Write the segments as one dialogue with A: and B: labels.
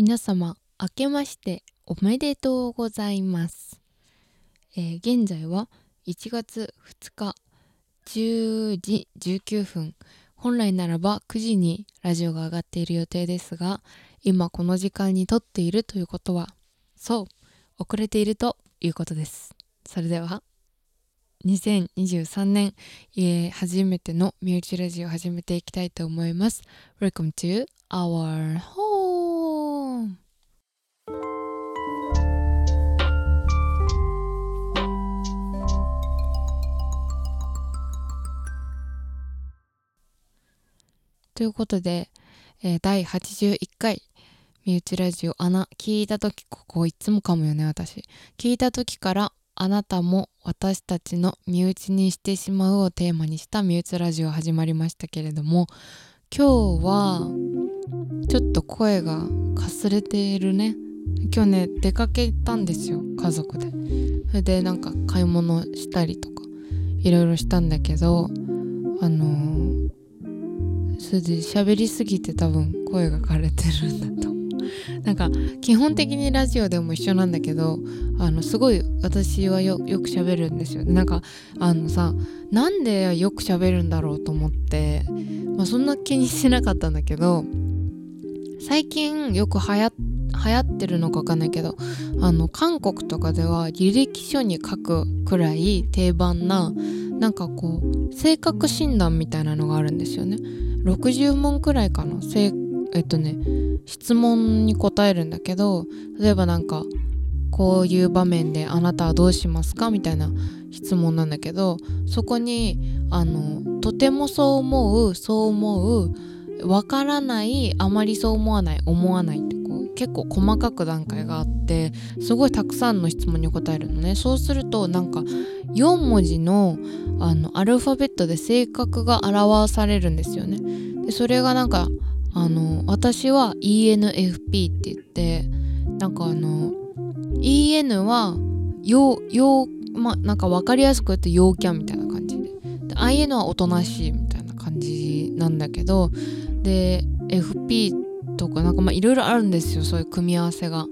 A: 皆様明けましておめでとうございます、えー現在は1月2日10時19分。本来ならば9時にラジオが上がっている予定ですが今この時間に撮っているということはそう遅れているということです。それでは2023年、えー初めての身内ラジオを始めていきたいと思います。Welcome to our home. ということで、えー第81回身内ラジオ穴聞いた時ここいつもかもよね私。聞いた時からあなたも私たちの身内にしてしまうをテーマにした身内ラジオ始まりましたけれども今日はちょっと声がかすれているね。今日ね出かけたんですよ家族で。それでなんか買い物したりとかいろいろしたんだけどあのーそれで喋りすぎて多分声が枯れてるんだと。なんか基本的にラジオでも一緒なんだけどあのすごい私はよよく喋るんですよなんかあのさなんでよく喋るんだろうと思って、まあ、そんな気にしてなかったんだけど最近よく流行流行ってるのかわかんないけどあの韓国とかでは履歴書に書くくらい定番ななんかこう性格診断みたいなのがあるんですよね。60問くらいかな。せいえっとね質問に答えるんだけど例えばなんかこういう場面であなたはどうしますか？みたいな質問なんだけどそこにあのとてもそう思うそう思うわからないあまりそう思わない思わないって結構細かく段階があってすごいたくさんの質問に答えるのね。そうするとなんか4文字のあのアルファベットで性格が表されるんですよね。でそれがなんかあの私は ENFP って言ってなんかあの EN は陽陽まあなんか分かりやすく言うと陽キャンみたいな感じで。で IN はおとなしいみたいな感じなんだけどで FP とかなんかまあいろいろあるんですよそういう組み合わせが。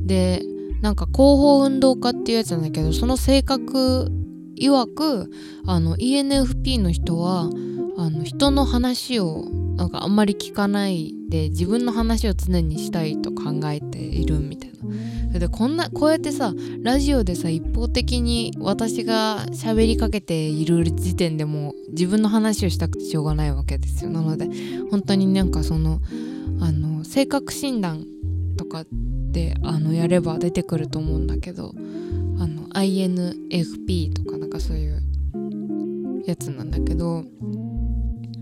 A: でなんか広報運動家っていうやつなんだけどその性格曰くあの ENFP の人はあの人の話をなんかあんまり聞かないで自分の話を常にしたいと考えているみたいな。でこんなこうやってさラジオでさ一方的に私が喋りかけている時点でもう自分の話をしたくてしょうがないわけですよなので本当になんかそのあの性格診断とかであのやれば出てくると思うんだけどあの INFP とかなんかそういうやつなんだけど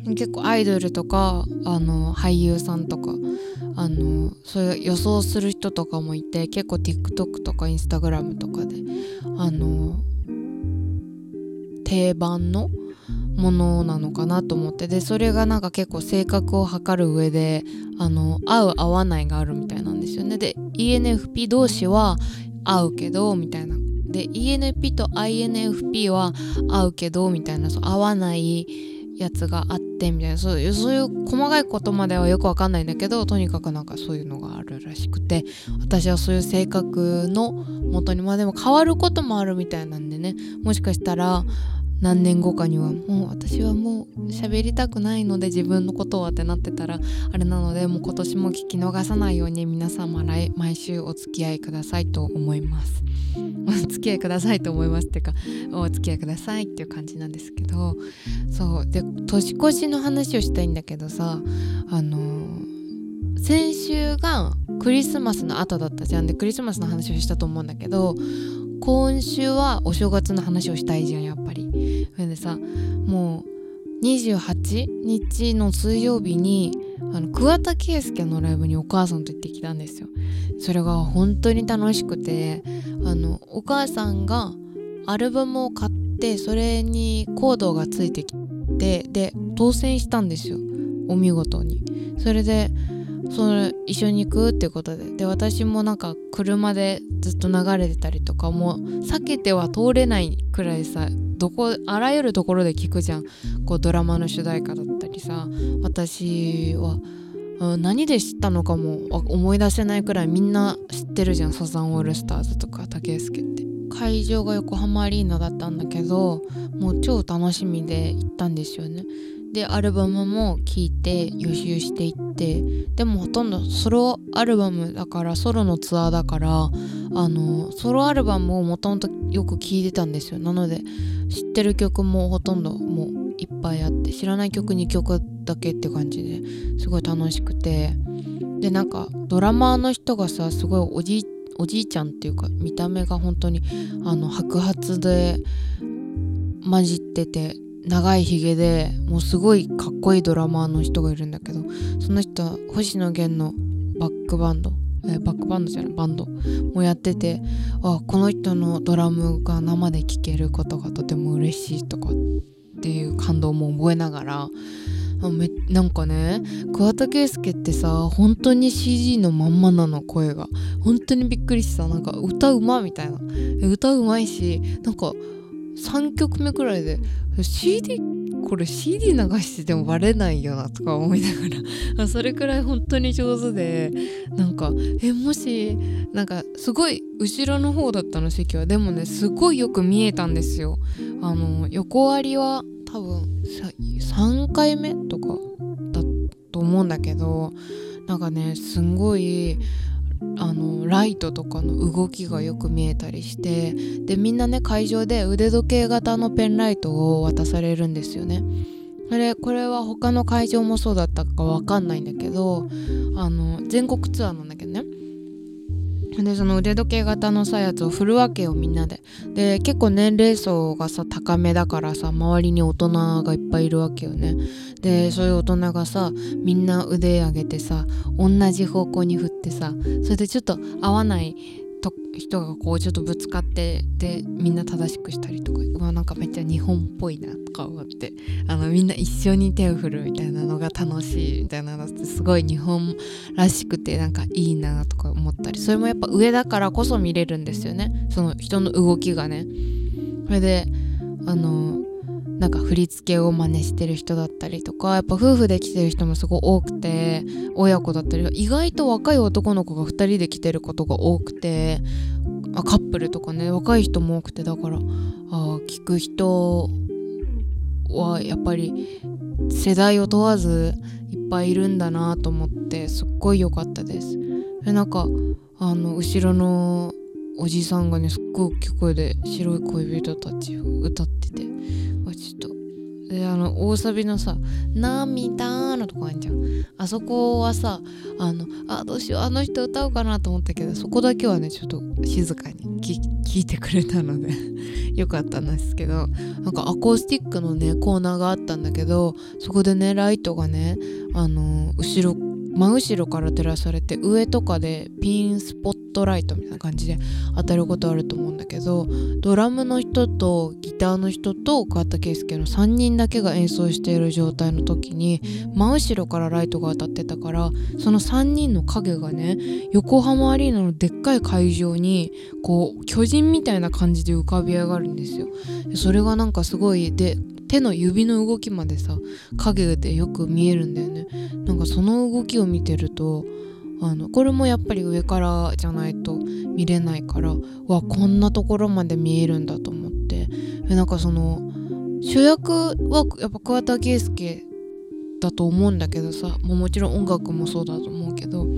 A: 結構アイドルとかあの俳優さんとかあのそういう予想する人とかもいて結構 TikTok とか Instagram とかであの定番のものなのかなと思ってでそれがなんか結構性格を測る上であの合う合わないがあるみたいなんですよね。で ENFP 同士は合うけどみたいな。で ENFP と INFP は合うけどみたいなそう合わないやつがあってみたいな。そういう細かいことまではよくわかんないんだけどとにかくなんかそういうのがあるらしくて私はそういう性格の元にまあでも変わることもあるみたいなんでねもしかしたら何年後かにはもう私はもう喋りたくないので自分のことはってなってたらあれなのでもう今年も聞き逃さないように皆様来毎週お付き合いくださいと思います。お付き合いくださいと思いますっていうかお付き合いくださいっていう感じなんですけどそうで年越しの話をしたいんだけどさあの先週がクリスマスの後だったじゃん。でクリスマスの話をしたと思うんだけど今週はお正月の話をしたいじゃんやっぱり。それでさもう28日の水曜日にあの桑田佳祐のライブにお母さんと行ってきたんですよ。それが本当に楽しくてあのお母さんがアルバムを買ってそれにコードがついてきてで当選したんですよ。お見事に。それでそれ一緒に行くってことで。で私もなんか車でずっと流れてたりとかもう避けては通れないくらいさどこあらゆるところで聞くじゃん。こうドラマの主題歌だったりさ。私は、何で知ったのかも思い出せないくらいみんな知ってるじゃん。サザンオールスターズとか竹助って。会場が横浜アリーナだったんだけどもう超楽しみで行ったんですよね。でアルバムも聴いて予習していってでもほとんどソロアルバムだからソロのツアーだからあのソロアルバムをもともとよく聴いてたんですよ。なので知ってる曲もほとんどもういっぱいあって知らない曲2曲だけって感じですごい楽しくて。でなんかドラマーの人がさすごいおじいおじいちゃんっていうか見た目が本当にあの白髪で混じってて長いひげでもうすごいかっこいいドラマーの人がいるんだけどその人は星野源のバックバンドえバックバンドじゃないバンドもやっててあこの人のドラムが生で聴けることがとても嬉しいとかっていう感動も覚えながらめなんかね桑田佳祐ってさ本当に CD のまんまなの声が。本当にびっくりしたなんか歌うまみたいな。歌うまいしなんか3曲目くらいで CD これ CD 流しててもバレないよなとか思いながら。それくらい本当に上手でなんかえもしなんかすごい後ろの方だったの席はでもねすごいよく見えたんですよ。あの横割りは多分3回目とかだと思うんだけどなんかねすんごいあのライトとかの動きがよく見えたりしてでみんなね会場で腕時計型のペンライトを渡されるんですよね。れこれは他の会場もそうだったか分かんないんだけどあの全国ツアーなんだけどねでその腕時計型のさやつを振るわけよみんなで。で結構年齢層がさ高めだからさ周りに大人がいっぱいいるわけよね。でそういう大人がさみんな腕上げてさ同じ方向に振ってさそれでちょっと合わない人がこうちょっとぶつかってでみんな正しくしたりとかうわなんかめっちゃ日本っぽいなとか思ってあのみんな一緒に手を振るみたいなのが楽しいみたいなのってすごい日本らしくてなんかいいなとか思ったりそれもやっぱ上だからこそ見れるんですよねその人の動きがね。それであのなんか振り付けを真似してる人だったりとかやっぱ夫婦で来てる人もすごい多くて親子だったり意外と若い男の子が2人で来てることが多くてあカップルとかね若い人も多くてだからあ聞く人はやっぱり世代を問わずいっぱいいるんだなと思ってすっごい良かったです。でなんかあの後ろのおじさんがねすっごい大きい声で「白い恋人たち」を歌ってて。ちょっと。であの大サビのさ「涙」のとこあんじゃん。あそこはさあのあどうしようあの人歌うかなと思ったけどそこだけはねちょっと静かに聞いてくれたので よかったんですけど。なんかアコースティックのねコーナーがあったんだけどそこでねライトがねあの後ろ真後ろから照らされて上とかでピンスポットライトみたいな感じで当たることあると思うんだけどドラムの人とギターの人と桑田佳祐の3人だけが演奏している状態の時に真後ろからライトが当たってたからその3人の影がね横浜アリーナのでっかい会場にこう巨人みたいな感じで浮かび上がるんですよ。それがなんかすごいで手の指の動きまでさ影でよく見えるんだよね。なんかその動きを見てるとあのこれもやっぱり上からじゃないと見れないからわこんなところまで見えるんだと思って。なんかその主役はやっぱ桑田佳祐だと思うんだけどさもうもちろん音楽もそうだと思うけど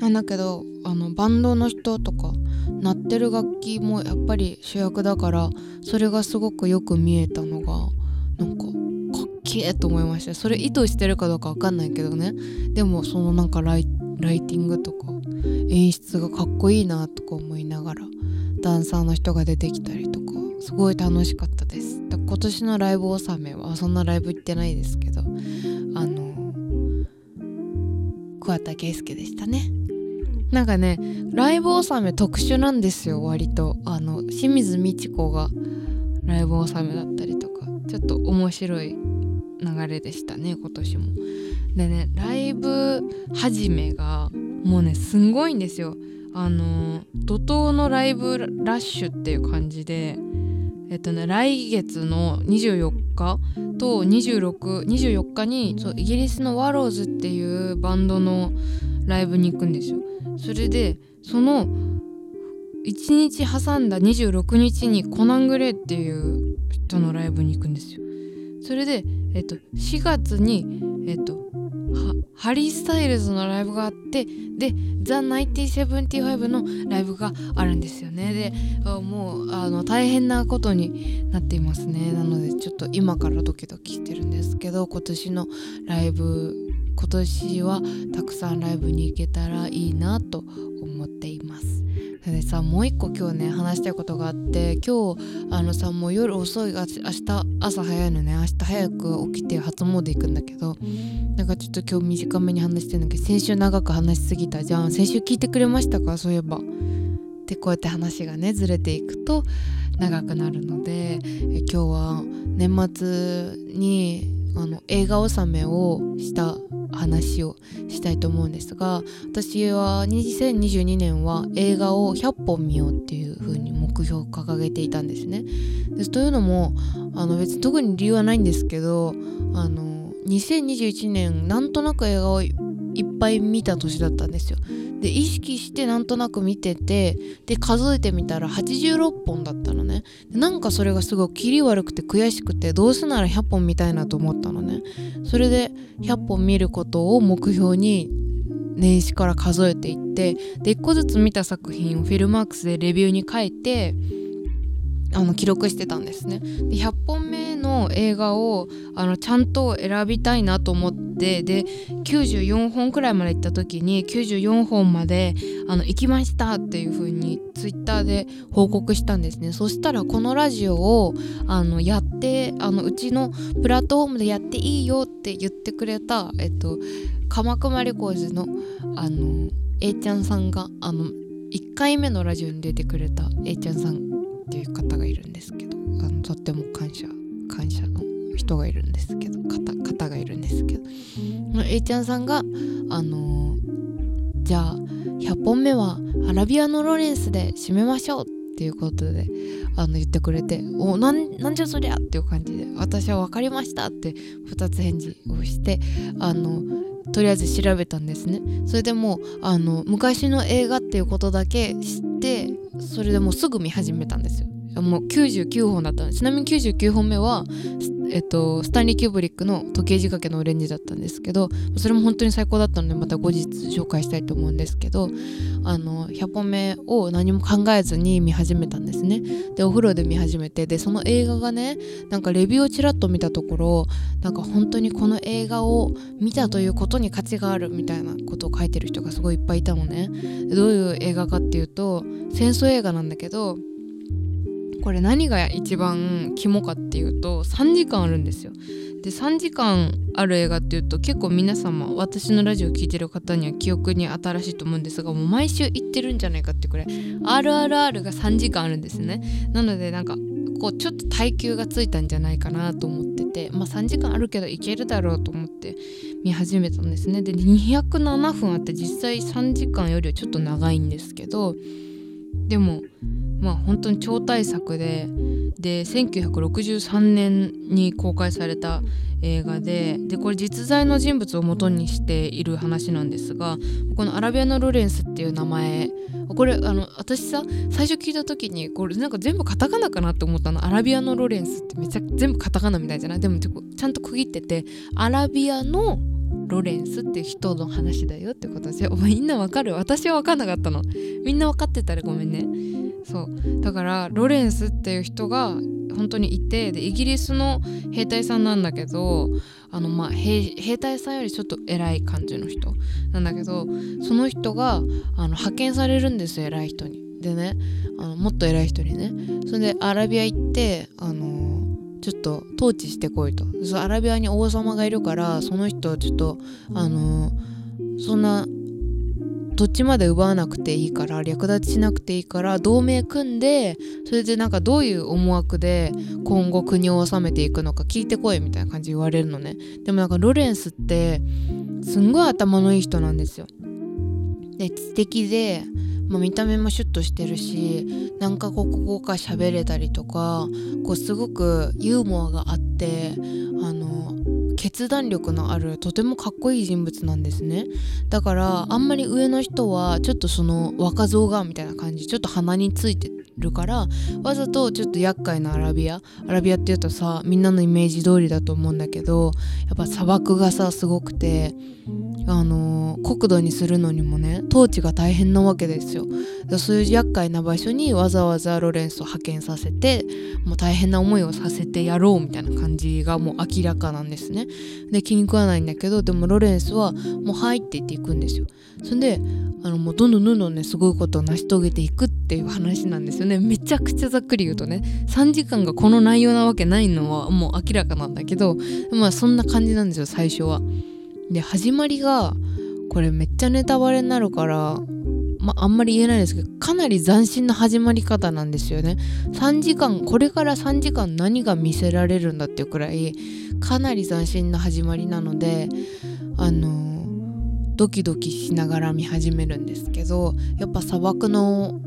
A: なんだけどあのバンドの人とか鳴ってる楽器もやっぱり主役だからそれがすごくよく見えたのがなんかかっけえと思いましたそれ意図してるかどうか分かんないけどね。でもそのなんかライティングとか演出がかっこいいなとか思いながらダンサーの人が出てきたりとかすごい楽しかったです。今年のライブ納めはそんなライブ行ってないですけど桑田佳祐でしたね。なんかねライブ納め特殊なんですよ割と。あの清水美智子がライブ納めだったりとかちょっと面白い流れでしたね今年も。でねライブ始めがもうねすんごいんですよ。あの怒涛のライブラッシュっていう感じでえっとね来月の24日と2624日にそうイギリスのワローズっていうバンドのライブに行くんですよ。それでその1日挟んだ26日にコナン・グレーっていう人のライブに行くんですよ。それで、えっと、4月に、えっと、ハリー・スタイルズのライブがあってでザ・1975のライブがあるんですよね。でもうあの大変なことになっていますね。なのでちょっと今からドキドキしてるんですけど今年のライブ今年はたくさんライブに行けたらいいなと思っています。でさもう一個今日ね話したいことがあって今日あのさもう夜遅い明日朝早いのね。明日早く起きて初詣行くんだけどなんかちょっと今日短めに話してるんだけど先週長く話しすぎたじゃん。先週聞いてくれましたか？そういえば。でこうやって話がねずれていくと長くなるのでえ今日は年末にあの映画納めをした話をしたいと思うんですが私は2022年は映画を100本見ようっていう風に目標を掲げていたんですね。でというのもあの別に特に理由はないんですけどあの2021年なんとなく映画をいっぱい見た年だったんですよ。で意識してなんとなく見ててで数えてみたら86本だったのね。なんかそれがすごい切り悪くて悔しくてどうせなら100本見たいなと思ったのね。それで100本見ることを目標に年始から数えていってで1個ずつ見た作品をフィルマークスでレビューに書いてあの記録してたんですね。で100本目の映画をあのちゃんと選びたいなと思ってで94本くらいまで行った時に94本まであの行きましたっていう風にツイッターで報告したんですね。そしたらこのラジオをあのやってあのうちのプラットフォームでやっていいよって言ってくれたえっと鎌熊レコーズのあの A ちゃんさんがあの1回目のラジオに出てくれた A ちゃんさんっていう方がいるんですけどあのとっても感謝感謝の人がいるんですけど方方がいるんですけど A ちゃんさんがあのー、じゃあ100本目はアラビアのロレンスで締めましょうっていうことであの言ってくれて「おなんなんじゃそりゃ!」っていう感じで私は分かりましたって2つ返事をしてあのとりあえず調べたんですね。それでもあの昔の映画っていうことだけ知ってそれでもうすぐ見始めたんですよ。もう99本だったちなみに99本目はえっと、スタンリー・キューブリックの時計仕掛けのオレンジだったんですけどそれも本当に最高だったのでまた後日紹介したいと思うんですけどあの100本目を何も考えずに見始めたんですね。でお風呂で見始めてでその映画がねなんかレビューをちらっと見たところなんか本当にこの映画を見たということに価値があるみたいなことを書いてる人がすごいいっぱいいたのね。どういう映画かっていうと戦争映画なんだけどこれ何が一番肝かっていうと3時間あるんですよ。で3時間ある映画っていうと結構皆様私のラジオ聴いてる方には記憶に新しいと思うんですがもう毎週行ってるんじゃないかってくらい RRR が3時間あるんですね。なのでなんかこうちょっと耐久がついたんじゃないかなと思っててまあ3時間あるけどいけるだろうと思って見始めたんですね。で207分あって実際3時間よりはちょっと長いんですけどでもまあ本当に超大作でで1963年に公開された映画ででこれ実在の人物を元にしている話なんですがこのアラビアのロレンスっていう名前これあの私さ最初聞いた時にこれなんか全部カタカナかなって思ったの。アラビアのロレンスってめちゃ全部カタカナみたいじゃない？でもちゃんと区切っててアラビアのロレンスって人の話だよってことでみんなわかる？私は分かんなかったの。みんな分かってたらごめんね。そう。だからロレンスっていう人が本当にいてでイギリスの兵隊さんなんだけどあのまあ兵隊さんよりちょっと偉い感じの人なんだけどその人があの派遣されるんですよ偉い人に。でねあのもっと偉い人にね。それでアラビア行ってあのちょっと統治してこいと。アラビアに王様がいるからその人ちょっとあのそんな土地まで奪わなくていいから略奪しなくていいから同盟組んでそれでなんかどういう思惑で今後国を治めていくのか聞いてこいみたいな感じ言われるのね。でもなんかロレンスってすんごい頭のいい人なんですよ。で知的でまあ、見た目もシュッとしてるしなんかここか喋れたりとかこうすごくユーモアがあって決断力のあるとてもかっこいい人物なんですね。だからあんまり上の人はちょっとその若造がみたいな感じちょっと鼻についてるからわざとちょっと厄介なアラビアアラビアっていうとさみんなのイメージ通りだと思うんだけどやっぱ砂漠がさすごくてあの国土にするのにもね統治が大変なわけですよ。そういう厄介な場所にわざわざロレンスを派遣させてもう大変な思いをさせてやろうみたいな感じがもう明らかなんですね。で気に食わないんだけどでもロレンスはもう「はい」って言っていくんですよ。そんであのもうどんどんどんどんねすごいことを成し遂げていくっていう話なんですよね。めちゃくちゃざっくり言うとね。3時間がこの内容なわけないのはもう明らかなんだけどまあそんな感じなんですよ最初は。で始まりがこれめっちゃネタバレになるからまあんまり言えないですけどかなり斬新な始まり方なんですよね。3時間これから3時間何が見せられるんだっていうくらいかなり斬新な始まりなのであのドキドキしながら見始めるんですけどやっぱ砂漠の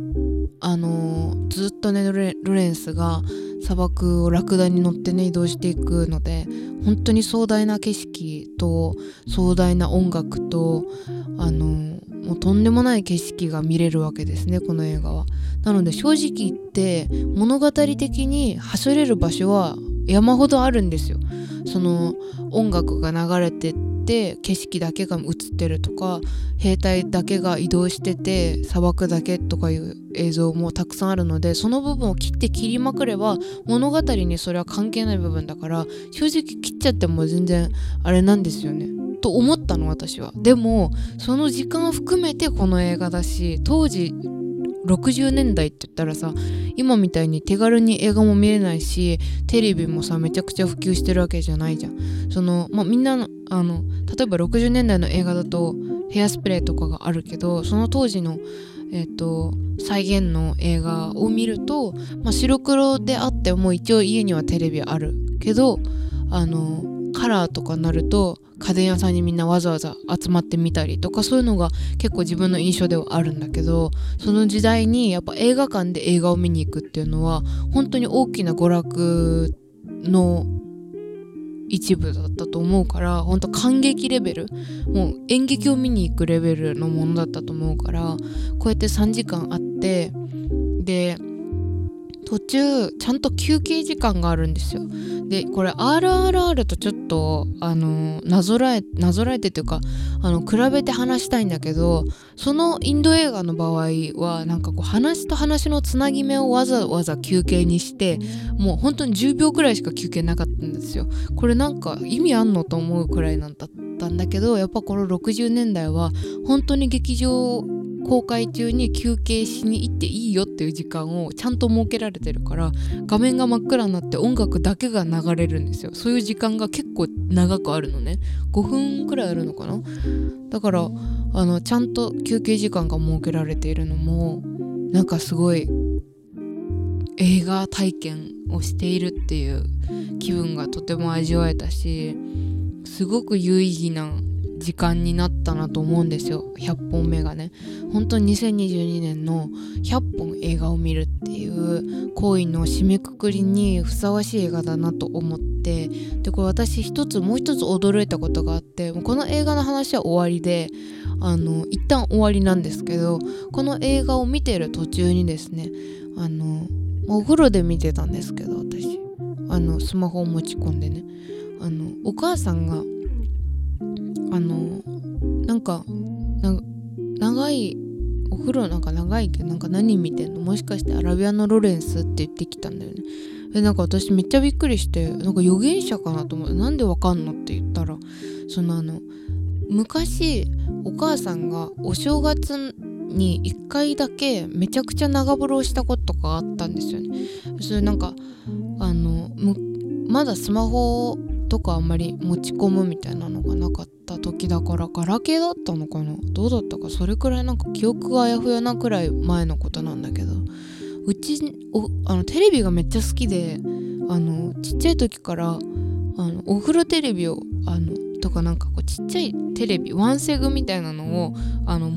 A: あのずっとねロレンスが砂漠をラクダに乗ってね移動していくので本当に壮大な景色と壮大な音楽とあのもうとんでもない景色が見れるわけですねこの映画は。なので正直言って物語的に走れる場所は山ほどあるんですよ。その音楽が流れてって景色だけが映ってるとか兵隊だけが移動してて砂漠だけとかいう映像もたくさんあるのでその部分を切って切りまくれば物語にそれは関係ない部分だから正直切っちゃっても全然あれなんですよね。と思ったの私は。でもその時間を含めてこの映画だし当時60年代って言ったらさ今みたいに手軽に映画も見れないしテレビもさめちゃくちゃ普及してるわけじゃないじゃん。そのまあみんなのあの例えば60年代の映画だとヘアスプレーとかがあるけどその当時のえーと、再現の映画を見ると、まあ、白黒であっても一応家にはテレビあるけどあのカラーとかになると家電屋さんにみんなわざわざ集まってみたりとかそういうのが結構自分の印象ではあるんだけどその時代にやっぱ映画館で映画を見に行くっていうのは本当に大きな娯楽の一部だったと思うから本当感激レベルもう演劇を見に行くレベルのものだったと思うからこうやって3時間あってで途中ちゃんと休憩時間があるんですよ。でこれ RRR とちょっとあのなぞらえなぞらえてというかあの比べて話したいんだけどそのインド映画の場合はなんかこう話と話のつなぎ目をわざわざ休憩にしてもう本当に10秒くらいしか休憩なかったんですよ。これなんか意味あんのと思うくらいなんだったんだけどやっぱこの60年代は本当に劇場公開中に休憩しに行っていいよっていう時間をちゃんと設けられてるから画面が真っ暗になって音楽だけが流れるんですよ。そういう時間が結構長くあるのね。5分くらいあるのかな？だからあのちゃんと休憩時間が設けられているのもなんかすごい映画体験をしているっていう気分がとても味わえたしすごく有意義な時間になったなと思うんですよ。100本目がね。本当に2022年の100本映画を見るっていう行為の締めくくりにふさわしい映画だなと思って。でこれ私一つもう一つ驚いたことがあってこの映画の話は終わりであの一旦終わりなんですけどこの映画を見てる途中にですねあのお風呂で見てたんですけど私。あのスマホを持ち込んでね。あのお母さんがあのなんか長いお風呂なんか長いけどなんか何見てんの？もしかしてアラビアのロレンスって言ってきたんだよね。でなんか私めっちゃびっくりしてなんか預言者かなと思ってなんでわかんのって言ったらそのあの昔お母さんがお正月に1回だけめちゃくちゃ長風呂をしたことがあったんですよね。それなんかあのまだスマホとかあんまり持ち込むみたいなのがなかった時だからガラケーだったのかなどうだったかそれくらいなんか記憶があやふやなくらい前のことなんだけどうちおあのテレビがめっちゃ好きであのちっちゃい時からあのお風呂テレビをあのとかなんかこうちっちゃいテレビワンセグみたいなのをあの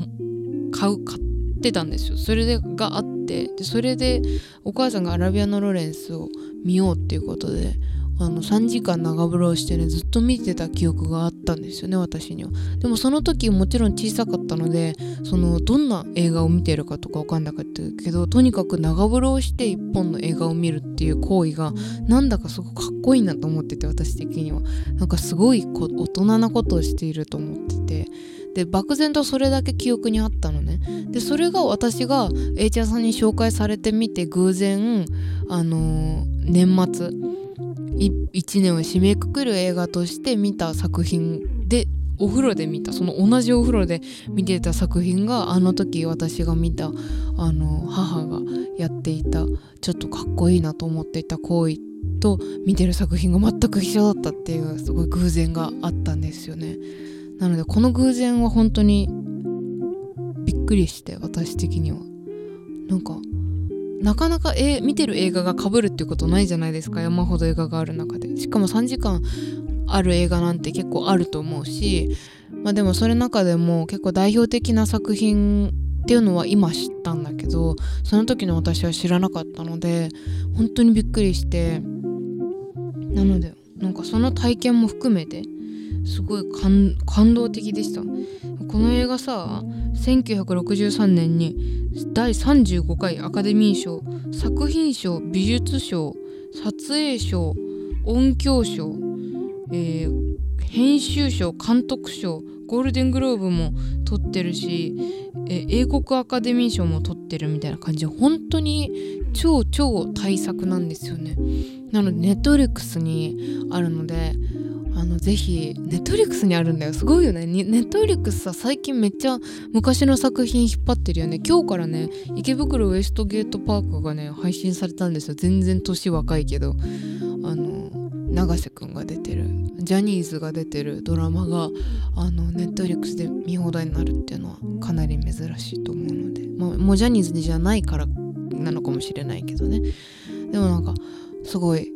A: 買う買ってたんですよそれでがあってでそれでお母さんがアラビアのロレンスを見ようっていうことであの3時間長風呂をしてねずっと見てた記憶があったんですよね私には。でもその時もちろん小さかったのでそのどんな映画を見てるかとか分かんなかったけどとにかく長風呂をして一本の映画を見るっていう行為がなんだかすごくかっこいいなと思ってて私的には。なんかすごい大人なことをしていると思ってて。で漠然とそれだけ記憶にあったのね。でそれが私が H 屋さんに紹介されてみて偶然あのー、年末1年を締めくくる映画として見た作品でお風呂で見たその同じお風呂で見てた作品があの時私が見たあの母がやっていたちょっとかっこいいなと思っていた行為と見てる作品が全く一緒だったっていうすごい偶然があったんですよね。なのでこの偶然は本当にびっくりして私的には。なんかなかなか、え見てる映画がかぶるっていうことないじゃないですか。山ほど映画がある中で。しかも3時間ある映画なんて結構あると思うしまあでもそれ中でも結構代表的な作品っていうのは今知ったんだけどその時の私は知らなかったので本当にびっくりして。なのでなんかその体験も含めてすごい感動的でした。この映画さ1963年に第35回アカデミー賞作品賞美術賞撮影賞音響賞、えー、編集賞監督賞ゴールデングローブも取ってるし、え、英国アカデミー賞も取ってるみたいな感じ。で本当に超超大作なんですよね。なのでネットリックスにあるのであのぜひネットリックスにあるんだよ。すごいよね。ネットリックスさ最近めっちゃ昔の作品引っ張ってるよね。今日からね池袋ウエストゲートパークがね配信されたんですよ。全然年若いけど。あの永瀬くんが出てる。ジャニーズが出てるドラマがあのネットリックスで見放題になるっていうのはかなり珍しいと思うので、まあ、もうジャニーズじゃないからなのかもしれないけどね。でもなんかすごい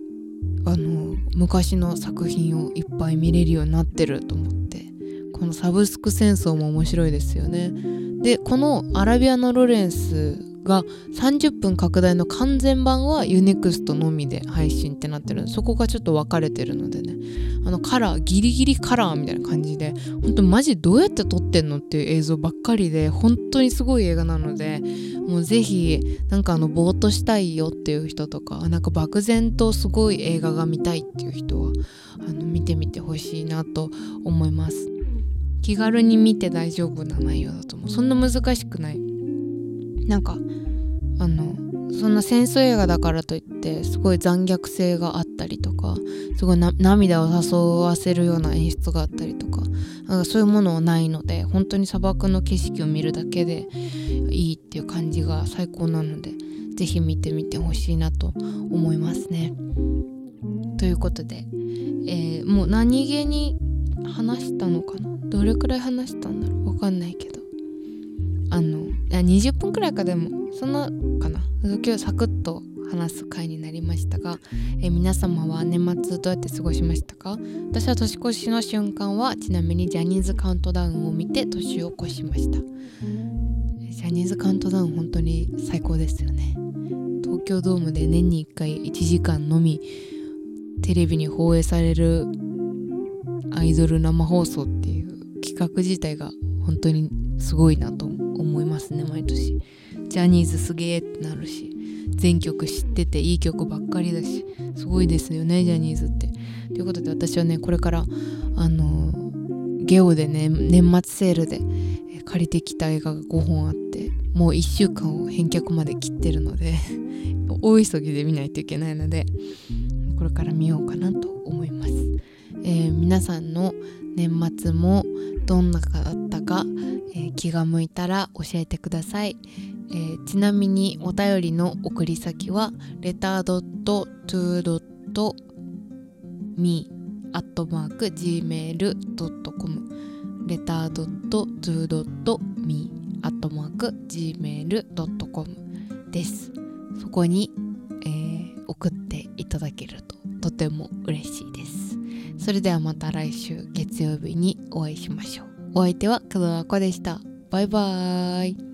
A: あの昔の作品をいっぱい見れるようになってると思ってこのサブスク戦争も面白いですよね。でこのアラビアのロレンスが30分拡大の完全版はユネクストのみで配信ってなってるそこがちょっと分かれてるのでね。あのカラーギリギリカラーみたいな感じで本当マジどうやって撮ってんのっていう映像ばっかりで本当にすごい映画なのでもうぜひなんかあのぼーっとしたいよっていう人とかなんか漠然とすごい映画が見たいっていう人はあの見てみてほしいなと思います。気軽に見て大丈夫な内容だと思う。そんな難しくない。なんかあのそんな戦争映画だからといってすごい残虐性があったりとかすごい涙を誘わせるような演出があったりとかなんかそういうものはないので本当に砂漠の景色を見るだけでいいっていう感じが最高なので是非見てみてほしいなと思いますね。ということで、えー、もう何気に話したのかな？どれくらい話したんだろう？わかんないけど。あの20分くらいかでもそんなかな。今日サクッと話す回になりましたが、え皆様は年末どうやって過ごしましたか？私は年越しの瞬間はちなみにジャニーズカウントダウンを見て年を越しました。ジャニーズカウントダウン本当に最高ですよね。東京ドームで年に1回1時間のみテレビに放映されるアイドル生放送っていう企画自体が本当にすごいなと思いますね毎年ジャニーズすげえってなるし全曲知ってていい曲ばっかりだしすごいですよねジャニーズって。ということで私はねこれからあのゲオでね年末セールで借りてきた映画が5本あってもう1週間を返却まで切ってるので 大急ぎで見ないといけないのでこれから見ようかなと思います。えー、皆さんの年末もどんなか、えー、気が向いたら教えてください、えー、ちなみにお便りの送り先はレター .to.me アットマーク gmail.com レター .to.me アットマーク gmail.com です。そこに、えー、送っていただけるととても嬉しいです。それではまた来週月曜日にお会いしましょう。お相手は工藤あこでした。バイバーイ。